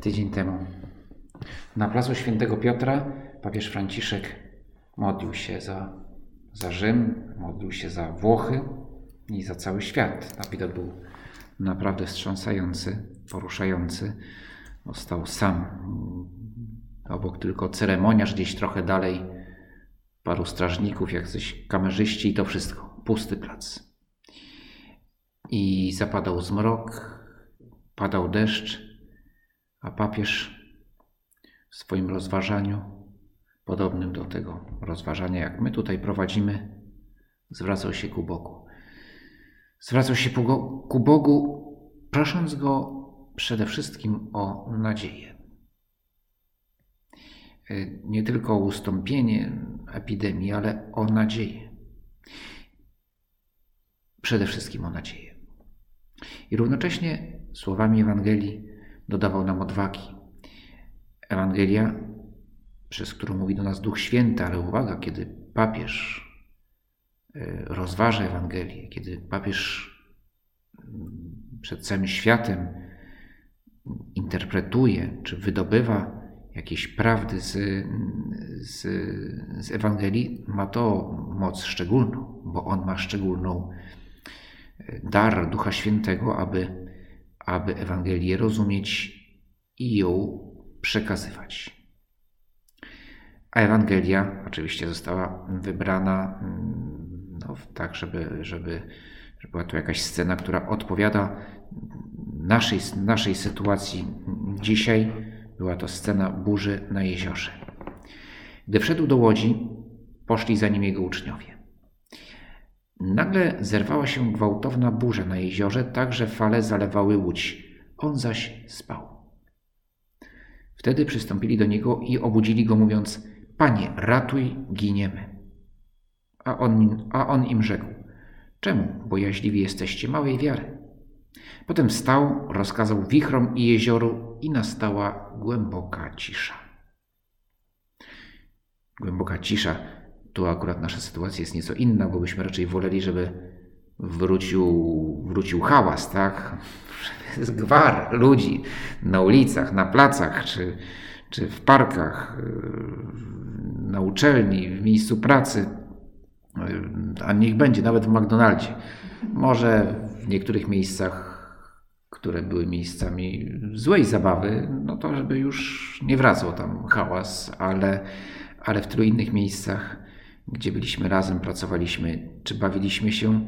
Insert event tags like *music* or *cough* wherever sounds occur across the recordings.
Tydzień temu na placu Świętego Piotra papież Franciszek modlił się za, za Rzym, modlił się za Włochy i za cały świat. Na widok był naprawdę wstrząsający, poruszający. Został sam. Obok tylko ceremoniarz, gdzieś trochę dalej paru strażników, jacyś kamerzyści i to wszystko. Pusty plac. I zapadał zmrok, padał deszcz, a papież w swoim rozważaniu, podobnym do tego rozważania, jak my tutaj prowadzimy, zwracał się ku Bogu. Zwracał się ku Bogu, prosząc Go przede wszystkim o nadzieję. Nie tylko o ustąpienie epidemii, ale o nadzieję. Przede wszystkim o nadzieję. I równocześnie słowami Ewangelii dodawał nam odwagi. Ewangelia, przez którą mówi do nas Duch Święty, ale uwaga, kiedy papież e, rozważa Ewangelię, kiedy papież mm, przed całym światem interpretuje czy wydobywa jakieś prawdy z, z, z Ewangelii, ma to moc szczególną, bo on ma szczególną e, dar Ducha Świętego, aby aby Ewangelię rozumieć i ją przekazywać. A Ewangelia oczywiście została wybrana mm, no, tak, żeby, żeby, żeby była to jakaś scena, która odpowiada naszej, naszej sytuacji dzisiaj. Była to scena burzy na jeziorze. Gdy wszedł do łodzi, poszli za nim jego uczniowie. Nagle zerwała się gwałtowna burza na jeziorze, tak że fale zalewały łódź. On zaś spał. Wtedy przystąpili do niego i obudzili go, mówiąc: Panie, ratuj, giniemy. A on, a on im rzekł: Czemu bojaźliwi jesteście małej wiary? Potem wstał, rozkazał wichrom i jezioru, i nastała głęboka cisza. Głęboka cisza tu akurat nasza sytuacja jest nieco inna, bo byśmy raczej woleli, żeby wrócił, wrócił hałas, tak? Gwar ludzi na ulicach, na placach, czy, czy w parkach, na uczelni, w miejscu pracy, a niech będzie nawet w McDonaldzie. Może w niektórych miejscach, które były miejscami złej zabawy, no to żeby już nie wracał tam hałas, ale, ale w tylu innych miejscach gdzie byliśmy razem, pracowaliśmy, czy bawiliśmy się,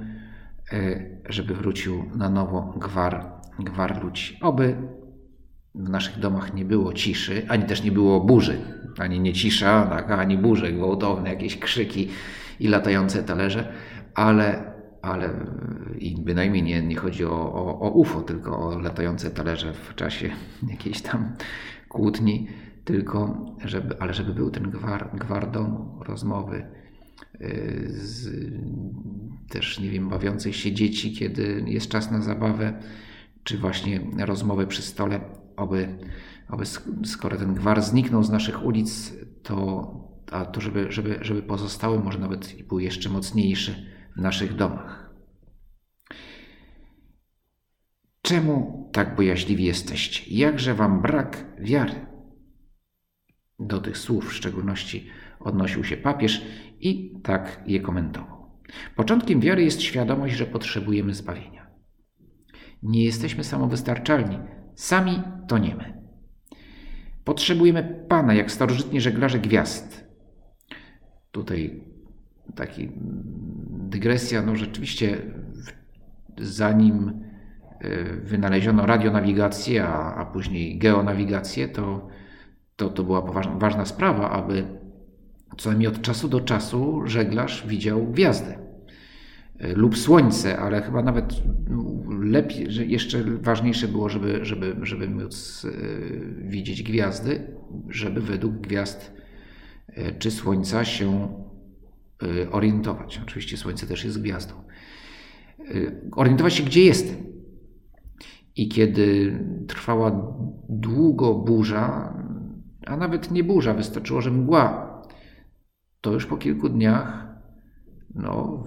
e, żeby wrócił na nowo gwar, gwar ludzi. Oby w naszych domach nie było ciszy, ani też nie było burzy, ani nie cisza, tak, ani burze gwałtowne, jakieś krzyki i latające talerze, ale, ale i bynajmniej nie, nie chodzi o, o, o UFO, tylko o latające talerze w czasie jakiejś tam kłótni, tylko żeby, ale żeby był ten gwar, gwar domu, rozmowy, z, też, nie wiem, bawiących się dzieci, kiedy jest czas na zabawę, czy właśnie rozmowę przy stole, aby, aby skoro ten gwar zniknął z naszych ulic, to, a to żeby, żeby, żeby pozostały, może nawet był jeszcze mocniejszy w naszych domach. Czemu tak bojaźliwi jesteście? Jakże wam brak wiary? Do tych słów w szczególności odnosił się papież i tak je komentował. Początkiem wiary jest świadomość, że potrzebujemy zbawienia. Nie jesteśmy samowystarczalni, sami toniemy. Potrzebujemy Pana, jak starożytni żeglarze gwiazd. Tutaj taki dygresja, no rzeczywiście zanim e, wynaleziono radionawigację, a, a później geonawigację, to, to, to była poważna, ważna sprawa, aby co najmniej od czasu do czasu żeglarz widział gwiazdę. lub słońce, ale chyba nawet lepiej, że jeszcze ważniejsze było, żeby, żeby, żeby móc widzieć gwiazdy, żeby według gwiazd czy słońca się orientować. Oczywiście słońce też jest gwiazdą. Orientować się, gdzie jestem. I kiedy trwała długo burza, a nawet nie burza, wystarczyło, że mgła, to już po kilku dniach no,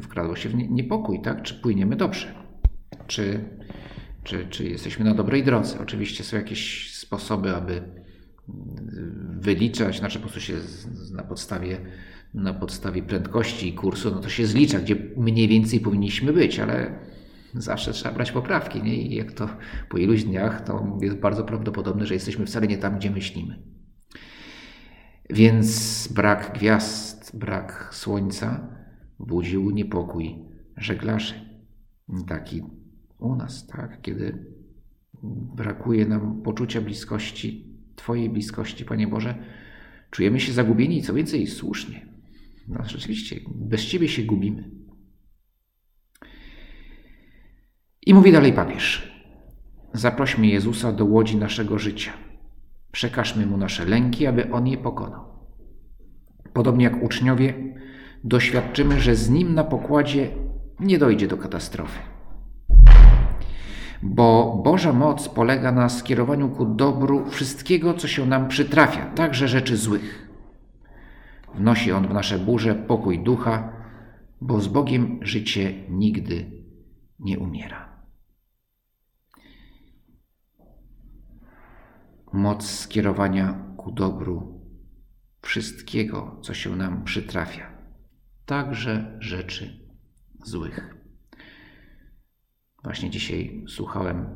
wkradło się w niepokój, tak? Czy płyniemy dobrze? Czy, czy, czy jesteśmy na dobrej drodze? Oczywiście są jakieś sposoby, aby wyliczać, znaczy po prostu się na podstawie, na podstawie prędkości i kursu, no to się zlicza, gdzie mniej więcej powinniśmy być, ale zawsze trzeba brać poprawki. Nie? I jak to po iluś dniach, to jest bardzo prawdopodobne, że jesteśmy wcale nie tam, gdzie myślimy. Więc brak gwiazd, brak słońca budził niepokój żeglarzy. Taki u nas, tak? Kiedy brakuje nam poczucia bliskości, Twojej bliskości, Panie Boże, czujemy się zagubieni i co więcej, słusznie. No rzeczywiście, bez Ciebie się gubimy. I mówi dalej papież: Zaprośmy Jezusa do łodzi naszego życia. Przekażmy mu nasze lęki, aby on je pokonał. Podobnie jak uczniowie, doświadczymy, że z nim na pokładzie nie dojdzie do katastrofy. Bo Boża moc polega na skierowaniu ku dobru wszystkiego, co się nam przytrafia, także rzeczy złych. Wnosi on w nasze burze pokój ducha, bo z Bogiem życie nigdy nie umiera. Moc skierowania ku dobru wszystkiego, co się nam przytrafia, także rzeczy złych. Właśnie dzisiaj słuchałem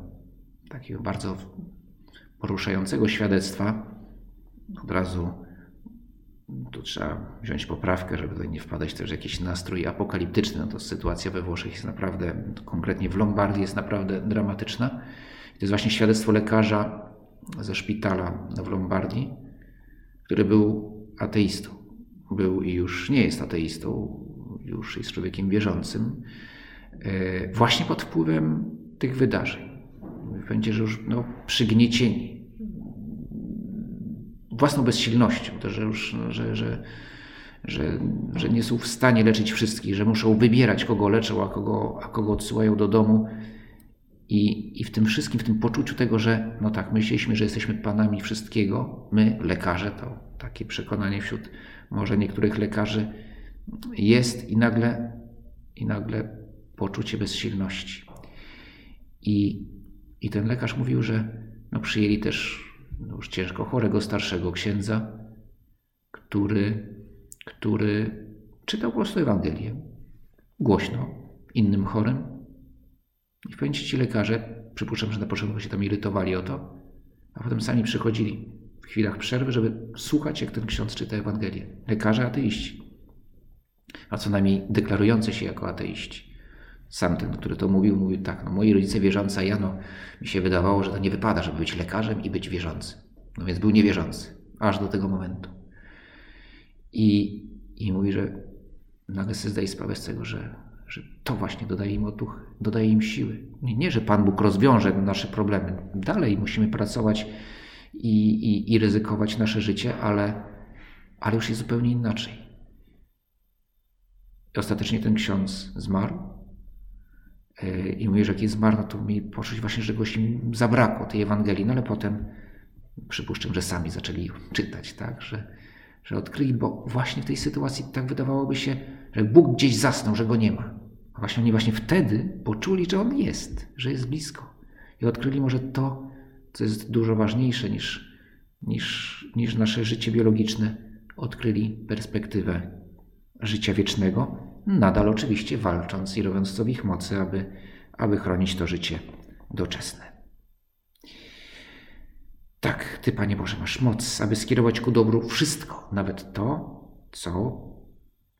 takiego bardzo poruszającego świadectwa. Od razu tu trzeba wziąć poprawkę, żeby nie wpadać też w jakiś nastrój apokaliptyczny. No to sytuacja we Włoszech jest naprawdę, konkretnie w Lombardii jest naprawdę dramatyczna. To jest właśnie świadectwo lekarza ze szpitala w Lombardii, który był ateistą. Był i już nie jest ateistą, już jest człowiekiem wierzącym, e, właśnie pod wpływem tych wydarzeń. Będzie, że już no, przygniecieni własną bezsilnością, to, że już, no, że, że, że, że nie są w stanie leczyć wszystkich, że muszą wybierać, kogo leczą, a kogo, a kogo odsyłają do domu i, I w tym wszystkim, w tym poczuciu tego, że no tak, myśleliśmy, że jesteśmy panami wszystkiego, my, lekarze, to takie przekonanie wśród może niektórych lekarzy jest i nagle, i nagle poczucie bezsilności. I, I ten lekarz mówił, że no przyjęli też no już ciężko chorego starszego księdza, który, który czytał po prostu Ewangelię głośno innym chorym i w pewnym ci lekarze, przypuszczam, że na początku się tam irytowali o to, a potem sami przychodzili w chwilach przerwy, żeby słuchać, jak ten ksiądz czyta Ewangelię. Lekarze ateiści, a co najmniej deklarujący się jako ateiści. Sam ten, który to mówił, mówił tak, no moi rodzice wierzący, ja no, mi się wydawało, że to nie wypada, żeby być lekarzem i być wierzący. No więc był niewierzący, aż do tego momentu. I, i mówi, że nagle sobie zdaje sprawę z tego, że że to właśnie dodaje im otuchy, dodaje im siły. Nie, nie, że Pan Bóg rozwiąże nasze problemy. Dalej musimy pracować i, i, i ryzykować nasze życie, ale, ale już jest zupełnie inaczej. I ostatecznie ten ksiądz zmarł. E, I mówi, że kiedy zmarł, no to mi poczuć właśnie, że goś im zabrakło tej Ewangelii. No ale potem przypuszczam, że sami zaczęli czytać, tak? Że, że odkryli, bo właśnie w tej sytuacji tak wydawałoby się, że Bóg gdzieś zasnął, że go nie ma. Właśnie oni właśnie wtedy poczuli, że On jest, że jest blisko. I odkryli może to, co jest dużo ważniejsze niż, niż, niż nasze życie biologiczne. Odkryli perspektywę życia wiecznego, nadal oczywiście walcząc i robiąc co w ich mocy, aby, aby chronić to życie doczesne. Tak, Ty, Panie Boże, masz moc, aby skierować ku dobru wszystko, nawet to, co,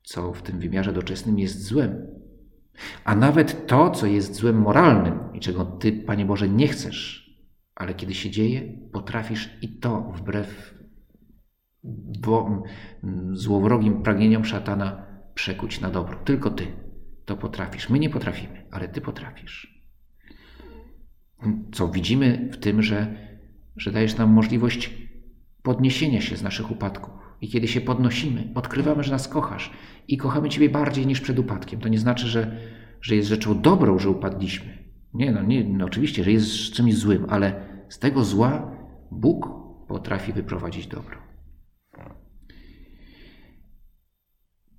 co w tym wymiarze doczesnym jest złem. A nawet to, co jest złem moralnym i czego Ty, Panie Boże, nie chcesz, ale kiedy się dzieje, potrafisz i to wbrew złowrogim pragnieniom szatana przekuć na dobro. Tylko Ty. to potrafisz. My nie potrafimy, ale Ty potrafisz. Co widzimy w tym, że, że dajesz nam możliwość podniesienia się z naszych upadków. I kiedy się podnosimy, odkrywamy, że nas kochasz i kochamy Ciebie bardziej niż przed upadkiem. To nie znaczy, że, że jest rzeczą dobrą, że upadliśmy. Nie, no, nie, no oczywiście, że jest czymś złym, ale z tego zła Bóg potrafi wyprowadzić dobro.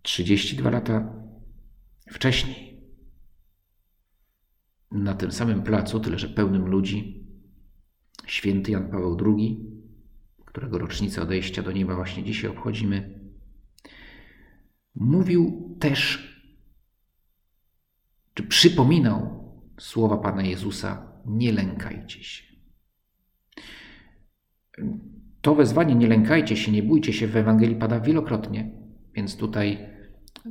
32 lata wcześniej, na tym samym placu, tyle że pełnym ludzi, święty Jan Paweł II, którego rocznicę odejścia do nieba właśnie dzisiaj obchodzimy, mówił też, czy przypominał słowa Pana Jezusa: Nie lękajcie się. To wezwanie nie lękajcie się, nie bójcie się w Ewangelii pada wielokrotnie, więc tutaj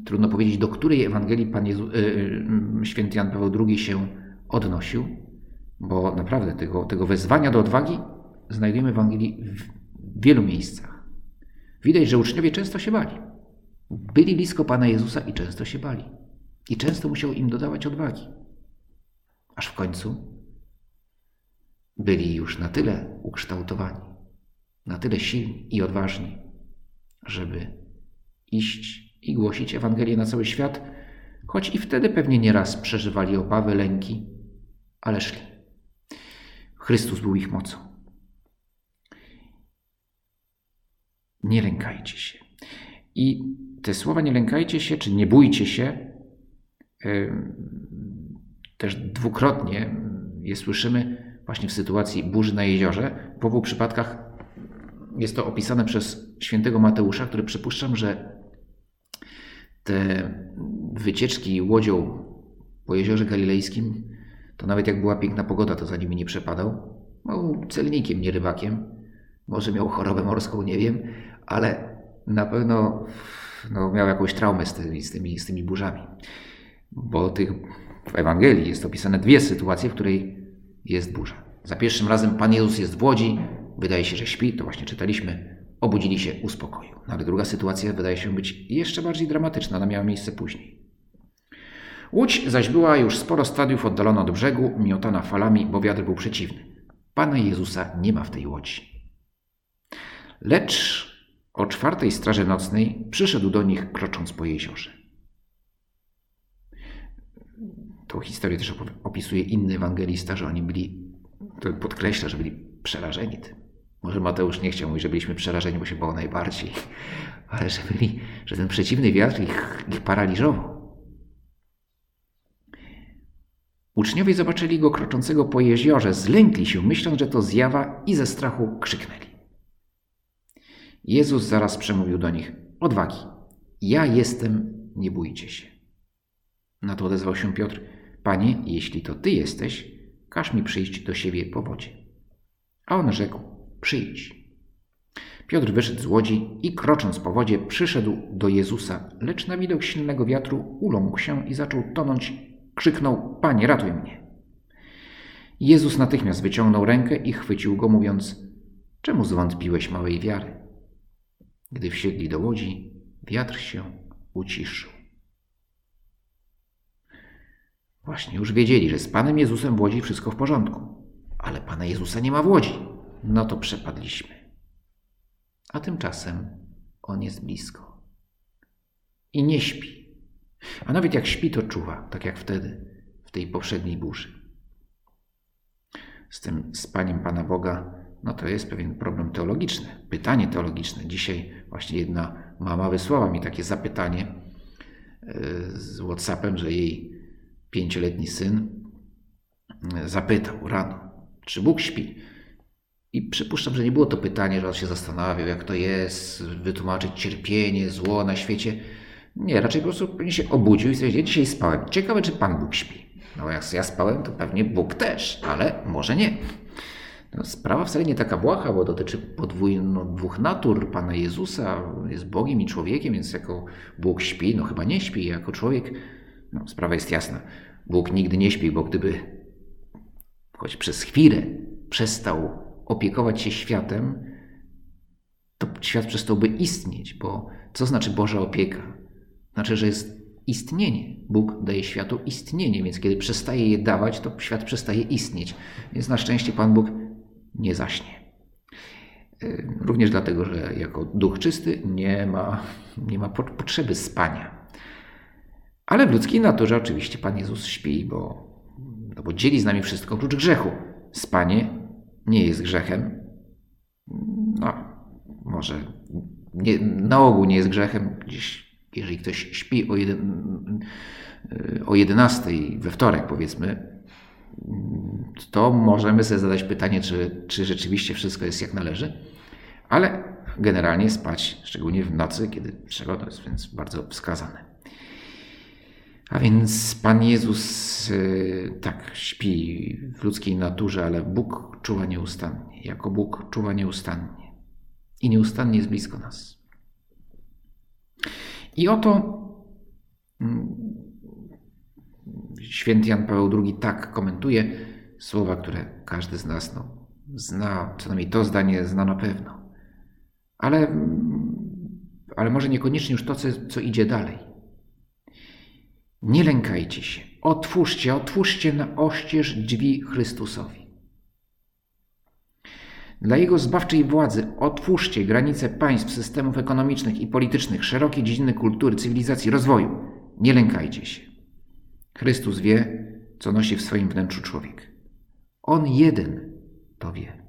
trudno powiedzieć, do której Ewangelii Pan Jezu, yy, święty Jan Paweł II się odnosił, bo naprawdę tego, tego wezwania do odwagi znajdujemy w Ewangelii w wielu miejscach. Widać, że uczniowie często się bali. Byli blisko Pana Jezusa i często się bali. I często musiał im dodawać odwagi. Aż w końcu byli już na tyle ukształtowani, na tyle silni i odważni, żeby iść i głosić Ewangelię na cały świat, choć i wtedy pewnie nieraz przeżywali obawy, lęki, ale szli. Chrystus był ich mocą. Nie lękajcie się. I te słowa nie lękajcie się, czy nie bójcie się, też dwukrotnie je słyszymy właśnie w sytuacji burzy na jeziorze. W obu przypadkach jest to opisane przez świętego Mateusza, który przypuszczam, że te wycieczki łodzią po jeziorze galilejskim, to nawet jak była piękna pogoda, to za nimi nie przepadał. Był celnikiem, nie rybakiem. Może miał chorobę morską, nie wiem, ale na pewno no, miał jakąś traumę z tymi, z, tymi, z tymi burzami. Bo tych, w Ewangelii jest opisane dwie sytuacje, w której jest burza. Za pierwszym razem Pan Jezus jest w łodzi, wydaje się, że śpi, to właśnie czytaliśmy, obudzili się, uspokoił. No ale druga sytuacja wydaje się być jeszcze bardziej dramatyczna, ona miała miejsce później. Łódź zaś była już sporo stadiów oddalona od brzegu, miotana falami, bo wiatr był przeciwny. Pana Jezusa nie ma w tej łodzi. Lecz o czwartej straży nocnej przyszedł do nich, krocząc po jeziorze. Tą historię też opisuje inny ewangelista, że oni byli, to podkreśla, że byli przerażeni tym. Może Mateusz nie chciał mówić, że byliśmy przerażeni, bo się było najbardziej, *laughs* ale że byli, że ten przeciwny wiatr ich, ich paraliżował. Uczniowie zobaczyli go kroczącego po jeziorze, zlękli się, myśląc, że to zjawa i ze strachu krzyknęli. Jezus zaraz przemówił do nich: Odwagi, ja jestem, nie bójcie się. Na to odezwał się Piotr: Panie, jeśli to ty jesteś, każ mi przyjść do siebie po wodzie. A on rzekł: Przyjdź. Piotr wyszedł z łodzi i krocząc po wodzie przyszedł do Jezusa, lecz na widok silnego wiatru uląkł się i zaczął tonąć. Krzyknął: Panie, ratuj mnie. Jezus natychmiast wyciągnął rękę i chwycił go, mówiąc: Czemu zwątpiłeś małej wiary? Gdy wsiedli do łodzi, wiatr się uciszył. Właśnie już wiedzieli, że z Panem Jezusem w łodzi wszystko w porządku, ale Pana Jezusa nie ma w łodzi. No to przepadliśmy. A tymczasem On jest blisko. I nie śpi. A nawet jak śpi, to czuwa, tak jak wtedy, w tej poprzedniej burzy. Z tym spaniem Pana Boga no to jest pewien problem teologiczny, pytanie teologiczne. Dzisiaj właśnie jedna mama wysłała mi takie zapytanie e, z WhatsAppem, że jej pięcioletni syn e, zapytał rano, czy Bóg śpi. I przypuszczam, że nie było to pytanie, że on się zastanawiał, jak to jest, wytłumaczyć cierpienie, zło na świecie. Nie, raczej po prostu się obudził i stwierdził, dzisiaj spałem. Ciekawe, czy Pan Bóg śpi. No jak ja spałem, to pewnie Bóg też, ale może nie. Sprawa wcale nie taka błaha, bo dotyczy podwójno dwóch natur Pana Jezusa. Jest Bogiem i człowiekiem, więc jako Bóg śpi, no chyba nie śpi. Jako człowiek, no sprawa jest jasna. Bóg nigdy nie śpi, bo gdyby choć przez chwilę przestał opiekować się światem, to świat przestałby istnieć, bo co znaczy Boża opieka? Znaczy, że jest istnienie. Bóg daje światu istnienie, więc kiedy przestaje je dawać, to świat przestaje istnieć. Więc na szczęście Pan Bóg nie zaśnie. Y, również dlatego, że jako duch czysty nie ma, nie ma potrzeby spania. Ale w ludzkiej naturze oczywiście Pan Jezus śpi, bo, no bo dzieli z nami wszystko oprócz grzechu. Spanie nie jest grzechem. No, może nie, na ogół nie jest grzechem. Gdzieś, jeżeli ktoś śpi o, jeden, o 11 we wtorek, powiedzmy, to możemy sobie zadać pytanie, czy, czy rzeczywiście wszystko jest jak należy. Ale generalnie spać, szczególnie w nocy, kiedy trzeba, to jest więc bardzo wskazane. A więc Pan Jezus y, tak śpi w ludzkiej naturze, ale Bóg czuwa nieustannie. Jako Bóg czuwa nieustannie. I nieustannie jest blisko nas. I oto mm, święty Jan Paweł II tak komentuje słowa, które każdy z nas no, zna, przynajmniej to zdanie zna na pewno. Ale, ale może niekoniecznie już to, co, co idzie dalej. Nie lękajcie się. Otwórzcie, otwórzcie na oścież drzwi Chrystusowi. Dla Jego zbawczej władzy otwórzcie granice państw, systemów ekonomicznych i politycznych, szerokie dziedziny kultury, cywilizacji, rozwoju. Nie lękajcie się. Chrystus wie, co nosi w swoim wnętrzu człowiek. On jeden to wie.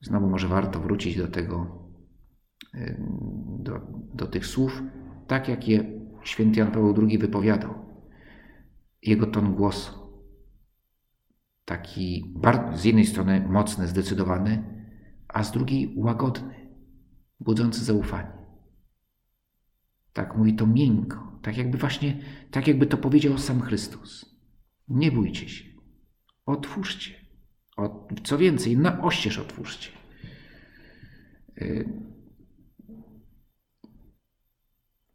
Znowu może warto wrócić do tego, do, do tych słów, tak jak je święty Jan Paweł II wypowiadał. Jego ton głosu, taki z jednej strony mocny, zdecydowany, a z drugiej łagodny, budzący zaufanie. Tak mówi to miękko, tak jakby właśnie, tak jakby to powiedział sam Chrystus. Nie bójcie się, otwórzcie. Co więcej, na oścież otwórzcie. Y,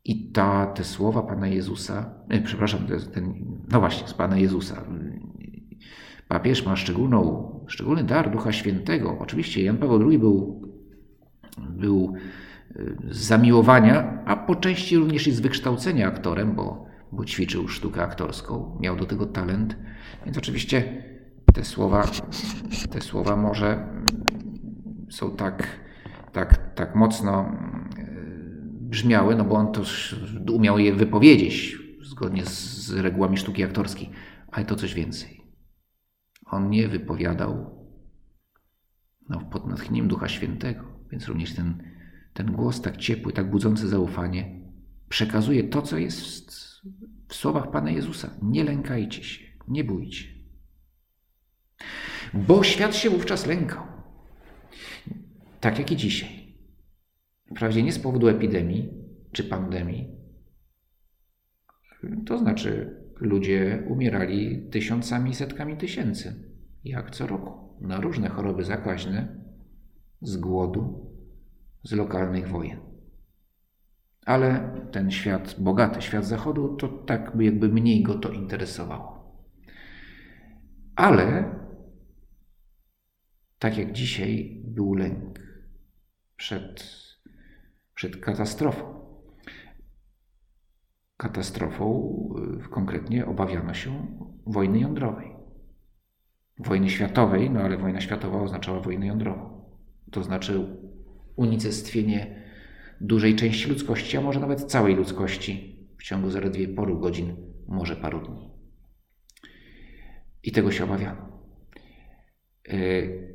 I ta, te słowa Pana Jezusa, nie, przepraszam, ten, no właśnie, z Pana Jezusa. Papież ma szczególną, szczególny dar Ducha Świętego. Oczywiście Jan Paweł II był, był z zamiłowania, a po części również i z wykształcenia aktorem, bo, bo ćwiczył sztukę aktorską, miał do tego talent. Więc oczywiście te słowa, te słowa może są tak, tak, tak mocno brzmiały, no bo on to umiał je wypowiedzieć zgodnie z regułami sztuki aktorskiej, ale to coś więcej. On nie wypowiadał no, pod natchnieniem Ducha Świętego, więc również ten, ten głos tak ciepły, tak budzący zaufanie przekazuje to, co jest w słowach Pana Jezusa. Nie lękajcie się, nie bójcie. Bo świat się wówczas lękał. Tak jak i dzisiaj. Wprawdzie nie z powodu epidemii czy pandemii. To znaczy, ludzie umierali tysiącami, setkami tysięcy, jak co roku, na różne choroby zakaźne, z głodu, z lokalnych wojen. Ale ten świat, bogaty świat zachodu, to tak jakby mniej go to interesowało. Ale tak jak dzisiaj był lęk przed przed katastrofą. Katastrofą y, konkretnie obawiano się wojny jądrowej. Wojny światowej, no ale wojna światowa oznaczała wojnę jądrową. To znaczy unicestwienie dużej części ludzkości, a może nawet całej ludzkości w ciągu zaledwie paru godzin, może paru dni. I tego się obawiano. Y,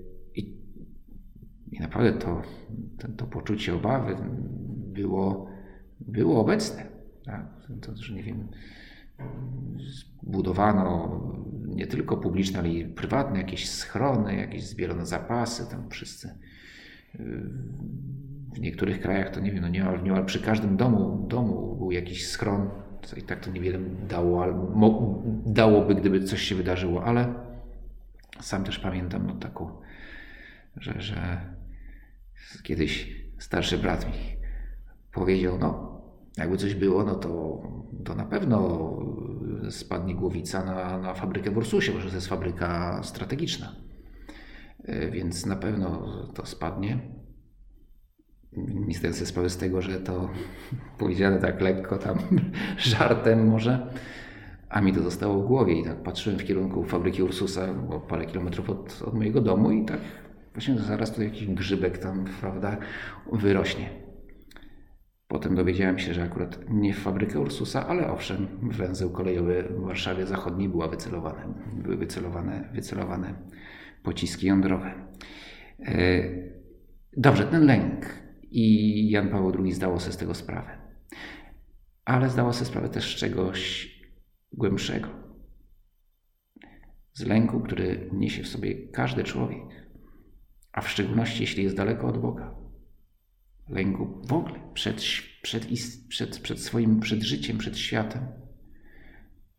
i naprawdę to, to, to poczucie obawy było, było obecne. Tak? To, że nie wiem, zbudowano nie tylko publiczne, ale i prywatne jakieś schrony, jakieś zbierane zapasy, tam wszyscy. W niektórych krajach to nie wiem, no niemal, niemal przy każdym domu, domu był jakiś schron, i tak to niewiele dało, albo dałoby, gdyby coś się wydarzyło, ale sam też pamiętam no, taką, że, że Kiedyś starszy brat mi powiedział, no jakby coś było, no to, to na pewno spadnie głowica na, na fabrykę w Ursusie, bo to jest fabryka strategiczna. E, więc na pewno to spadnie. sobie sprawy z tego, że to *laughs* powiedziane tak lekko, tam *laughs* żartem może, a mi to zostało w głowie i tak patrzyłem w kierunku fabryki Ursusa, bo parę kilometrów od, od mojego domu i tak właśnie zaraz tu jakiś grzybek tam, prawda, wyrośnie. Potem dowiedziałem się, że akurat nie w fabrykę Ursusa, ale owszem, węzeł kolejowy w Warszawie Zachodniej była wycelowane, były wycelowane, wycelowane pociski jądrowe. E, dobrze, ten lęk i Jan Paweł II zdało sobie z tego sprawę. Ale zdało sobie sprawę też z czegoś głębszego. Z lęku, który niesie w sobie każdy człowiek, a w szczególności jeśli jest daleko od Boga. Lęku w ogóle przed, przed, przed, przed swoim, przed życiem, przed światem.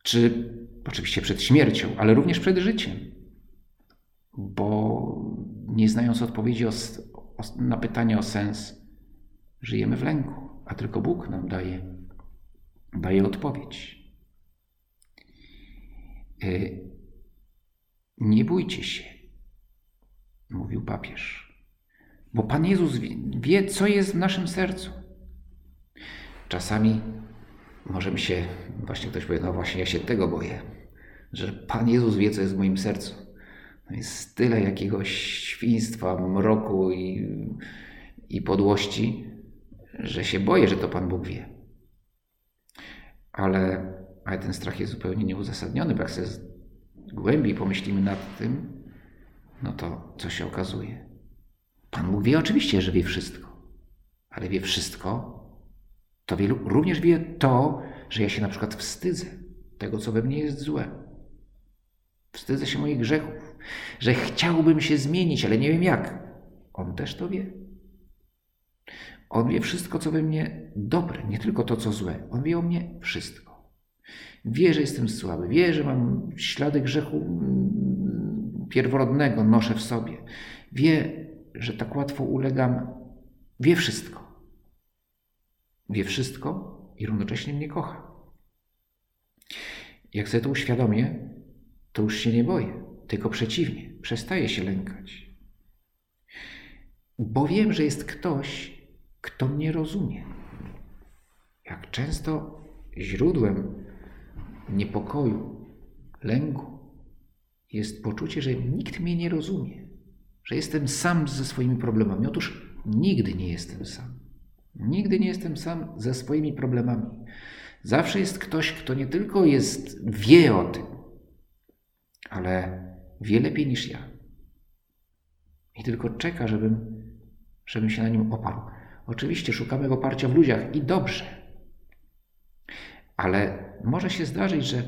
Czy oczywiście przed śmiercią, ale również przed życiem. Bo nie znając odpowiedzi o, o, na pytanie o sens, żyjemy w lęku, a tylko Bóg nam daje, daje odpowiedź. E, nie bójcie się, mówił papież, bo Pan Jezus wie, co jest w naszym sercu. Czasami możemy się, właśnie ktoś powie, no właśnie ja się tego boję, że Pan Jezus wie, co jest w moim sercu. No jest tyle jakiegoś świństwa, mroku i, i podłości, że się boję, że to Pan Bóg wie. Ale ale ten strach jest zupełnie nieuzasadniony, bo jak sobie głębiej pomyślimy nad tym, no to co się okazuje? Pan Bóg wie oczywiście, że wie wszystko, ale wie wszystko, to wie, również wie to, że ja się na przykład wstydzę tego, co we mnie jest złe. Wstydzę się moich grzechów, że chciałbym się zmienić, ale nie wiem jak. On też to wie. On wie wszystko, co we mnie dobre, nie tylko to, co złe. On wie o mnie wszystko. Wie, że jestem słaby, wie, że mam ślady grzechu mm, pierworodnego, noszę w sobie. Wie, że tak łatwo ulegam. Wie wszystko. Wie wszystko i równocześnie mnie kocha. Jak sobie to uświadomię, to już się nie boję, tylko przeciwnie, przestaję się lękać. Bo wiem, że jest ktoś, kto mnie rozumie. Jak często źródłem niepokoju, lęku jest poczucie, że nikt mnie nie rozumie, że jestem sam ze swoimi problemami. Otóż nigdy nie jestem sam. Nigdy nie jestem sam ze swoimi problemami. Zawsze jest ktoś, kto nie tylko jest, wie o tym, ale wie lepiej niż ja. I tylko czeka, żebym, żebym się na nim oparł. Oczywiście szukamy oparcia w ludziach i dobrze. Ale może się zdarzyć, że,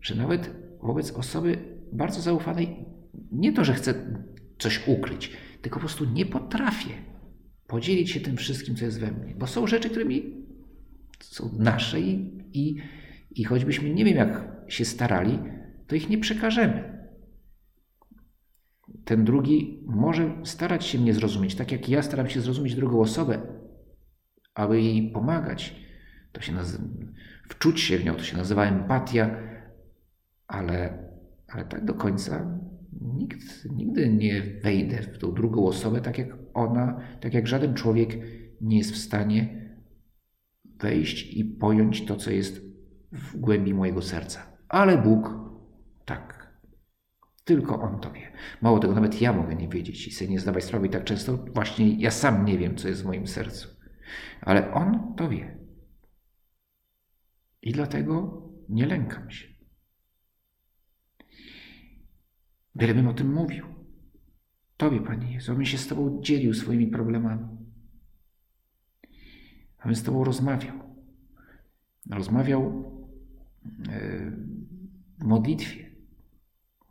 że nawet wobec osoby bardzo zaufanej, nie to, że chcę coś ukryć, tylko po prostu nie potrafię podzielić się tym wszystkim, co jest we mnie. Bo są rzeczy, które mi są nasze i, i, i choćbyśmy nie wiem, jak się starali, to ich nie przekażemy. Ten drugi może starać się mnie zrozumieć, tak jak ja staram się zrozumieć drugą osobę, aby jej pomagać. To się nazywa wczuć się w nią, to się nazywa empatia, ale, ale tak do końca nikt, nigdy nie wejdę w tą drugą osobę, tak jak ona, tak jak żaden człowiek nie jest w stanie wejść i pojąć to, co jest w głębi mojego serca. Ale Bóg tak. Tylko On to wie. Mało tego, nawet ja mogę nie wiedzieć i sobie nie zdawać sprawy. I tak często właśnie ja sam nie wiem, co jest w moim sercu. Ale On to wie. I dlatego nie lękam się. Wiele o tym mówił. Tobie, Panie Jezu, abym się z Tobą dzielił swoimi problemami. Abym z Tobą rozmawiał. Rozmawiał e, w modlitwie.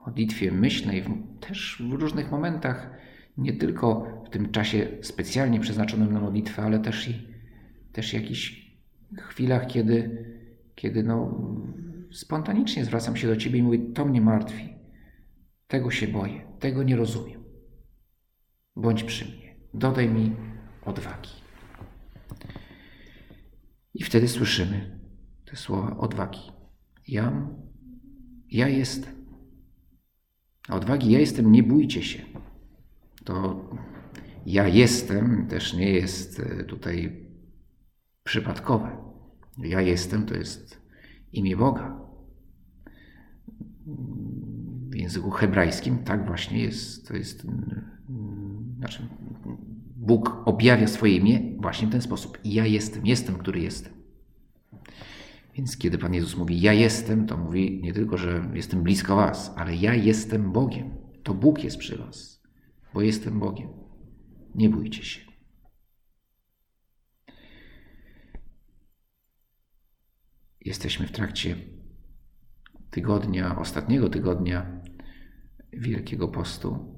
Modlitwie myślnej, też w różnych momentach, nie tylko w tym czasie specjalnie przeznaczonym na modlitwę, ale też i też jakichś chwilach, kiedy kiedy no, spontanicznie zwracam się do Ciebie i mówię, to mnie martwi, tego się boję, tego nie rozumiem. Bądź przy mnie, dodaj mi odwagi. I wtedy słyszymy te słowa odwagi. Ja, ja jestem. Odwagi, ja jestem, nie bójcie się. To ja jestem też nie jest e, tutaj przypadkowe. Ja jestem to jest imię Boga. W języku hebrajskim tak właśnie jest. To jest znaczy, Bóg objawia swoje imię właśnie w ten sposób. Ja jestem, jestem, który jestem. Więc kiedy Pan Jezus mówi ja jestem, to mówi nie tylko, że jestem blisko Was, ale ja jestem Bogiem. To Bóg jest przy Was, bo jestem Bogiem. Nie bójcie się. Jesteśmy w trakcie tygodnia, ostatniego tygodnia Wielkiego Postu.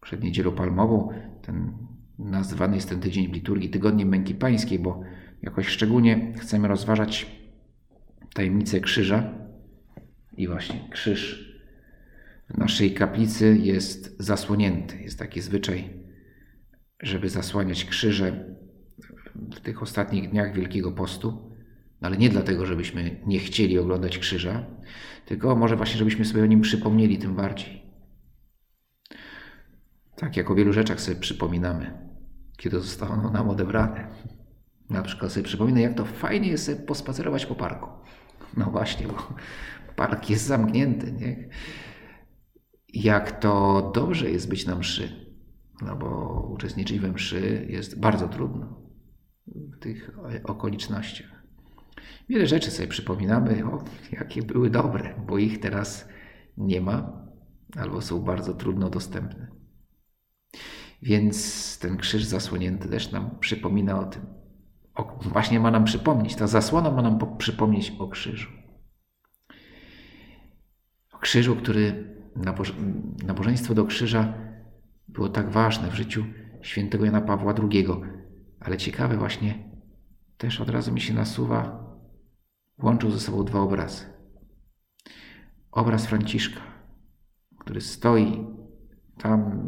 Przed Niedzielą Palmową ten nazwany jest ten tydzień w liturgii Tygodniem Męki Pańskiej, bo jakoś szczególnie chcemy rozważać tajemnicę krzyża. I właśnie krzyż naszej kaplicy jest zasłonięty. Jest taki zwyczaj, żeby zasłaniać krzyże w tych ostatnich dniach Wielkiego Postu. No ale nie dlatego, żebyśmy nie chcieli oglądać krzyża, tylko może właśnie, żebyśmy sobie o nim przypomnieli tym bardziej. Tak jak o wielu rzeczach sobie przypominamy, kiedy zostało nam odebrane. Na przykład sobie przypominam, jak to fajnie jest sobie pospacerować po parku. No właśnie, bo park jest zamknięty, nie? Jak to dobrze jest być na mszy, no bo uczestniczyć we mszy jest bardzo trudno w tych okolicznościach. Wiele rzeczy sobie przypominamy, o, jakie były dobre, bo ich teraz nie ma albo są bardzo trudno dostępne. Więc ten krzyż zasłonięty też nam przypomina o tym. Właśnie ma nam przypomnieć, ta zasłona ma nam przypomnieć o krzyżu. O krzyżu, który nabożeństwo do krzyża było tak ważne w życiu świętego Jana Pawła II. Ale ciekawe właśnie, też od razu mi się nasuwa, łączył ze sobą dwa obrazy. Obraz Franciszka, który stoi tam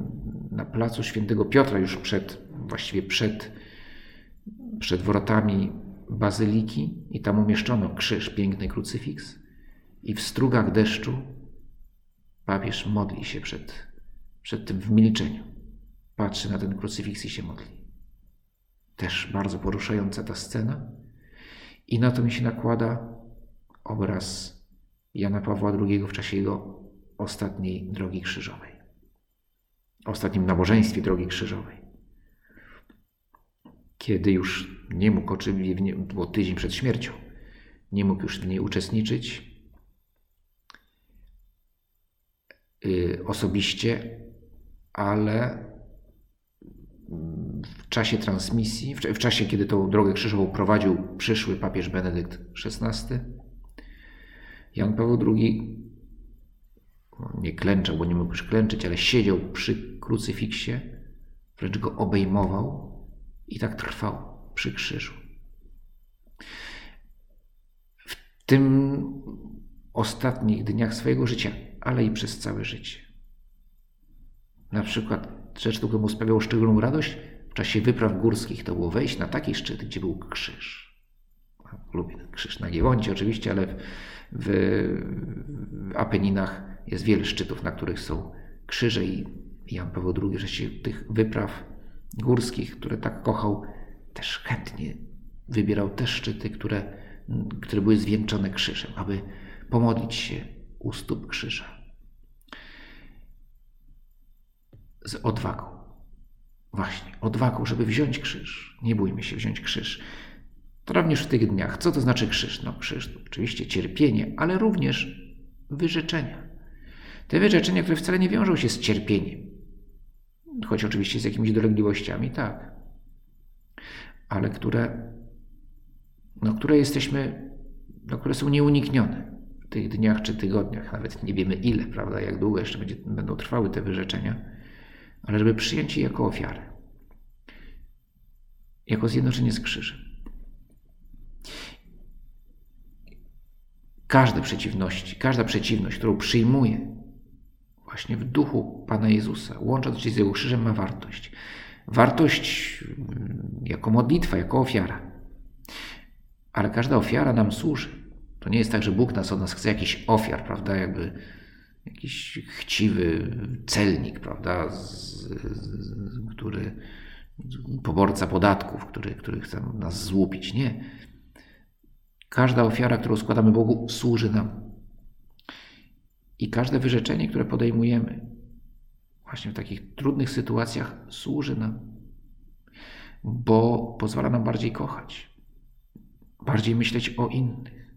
na placu świętego Piotra, już przed, właściwie przed, przed wrotami bazyliki, i tam umieszczono krzyż, piękny krucyfiks. I w strugach deszczu papież modli się przed, przed tym w milczeniu. Patrzy na ten krucyfiks i się modli. Też bardzo poruszająca ta scena. I na to mi się nakłada obraz Jana Pawła II w czasie jego ostatniej drogi krzyżowej. Ostatnim nabożeństwie drogi krzyżowej. Kiedy już nie mógł, oczywiście, było tydzień przed śmiercią, nie mógł już w niej uczestniczyć. Yy, osobiście, ale w czasie transmisji, w czasie, kiedy tą drogę krzyżową prowadził przyszły papież Benedykt XVI, Jan Paweł II nie klęczał, bo nie mógł już klęczyć, ale siedział przy krucyfiksie, wręcz go obejmował i tak trwał przy krzyżu. W tym ostatnich dniach swojego życia, ale i przez całe życie. Na przykład rzecz, która mu sprawiała szczególną radość w czasie wypraw górskich, to było wejść na taki szczyt, gdzie był krzyż. Lubię krzyż na Giewoncie oczywiście, ale w, w Apeninach jest wiele szczytów, na których są krzyże i Jan Paweł II, że się tych wypraw górskich, które tak kochał, też chętnie wybierał te szczyty, które, które były zwieńczone krzyżem, aby pomodlić się u stóp krzyża. z odwagą. Właśnie, odwagą, żeby wziąć krzyż. Nie bójmy się wziąć krzyż. To również w tych dniach. Co to znaczy krzyż? No, krzyż to oczywiście cierpienie, ale również wyrzeczenia. Te wyrzeczenia, które wcale nie wiążą się z cierpieniem, choć oczywiście z jakimiś dolegliwościami, tak, ale które, no, które jesteśmy, no, które są nieuniknione w tych dniach czy tygodniach, nawet nie wiemy ile, prawda, jak długo jeszcze będzie, będą trwały te wyrzeczenia. Ale żeby przyjąć je jako ofiarę, jako zjednoczenie z krzyżem. Każde przeciwności, każda przeciwność, którą przyjmuję właśnie w duchu Pana Jezusa, łącząc się z Jego krzyżem, ma wartość. Wartość mm, jako modlitwa, jako ofiara. Ale każda ofiara nam służy. To nie jest tak, że Bóg nas od nas chce jakiś ofiar, prawda? Jakby jakiś chciwy celnik, prawda, z, z, który poborca podatków, który, który chce nas złupić. Nie. Każda ofiara, którą składamy Bogu, służy nam. I każde wyrzeczenie, które podejmujemy, właśnie w takich trudnych sytuacjach, służy nam, bo pozwala nam bardziej kochać, bardziej myśleć o innych.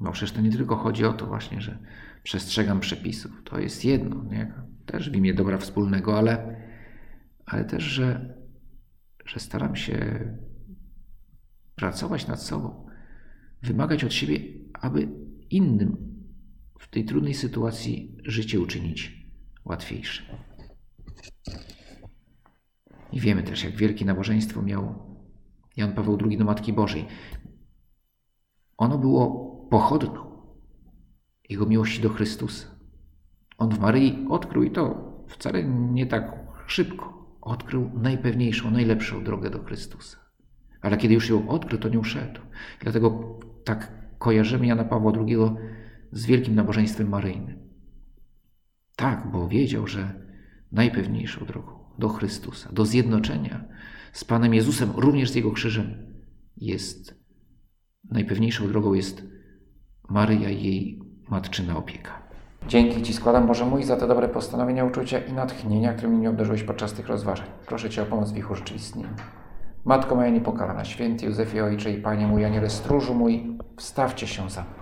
No przecież to nie tylko chodzi o to właśnie, że przestrzegam przepisów. To jest jedno, nie? też w imię dobra wspólnego, ale, ale też, że, że staram się pracować nad sobą, wymagać od siebie, aby innym tej trudnej sytuacji życie uczynić łatwiejszym. I wiemy też, jak wielkie nabożeństwo miał Jan Paweł II do Matki Bożej. Ono było pochodną Jego miłości do Chrystusa. On w Maryi odkrył i to wcale nie tak szybko. Odkrył najpewniejszą, najlepszą drogę do Chrystusa. Ale kiedy już ją odkrył, to nią szedł. Dlatego tak kojarzymy Jana Pawła II z wielkim nabożeństwem maryjnym. Tak, bo wiedział, że najpewniejszą drogą do Chrystusa, do zjednoczenia z Panem Jezusem, również z Jego krzyżem, jest najpewniejszą drogą jest Maryja i jej matczyna opieka. Dzięki Ci składam, Boże mój, za te dobre postanowienia, uczucia i natchnienia, którymi mnie obdarzyłeś podczas tych rozważań. Proszę Cię o pomoc w ich urzeczywistnieniu. Matko moja niepokalana, święty Józefie Ojcze i Panie mój, Aniele stróżu mój, wstawcie się za mną.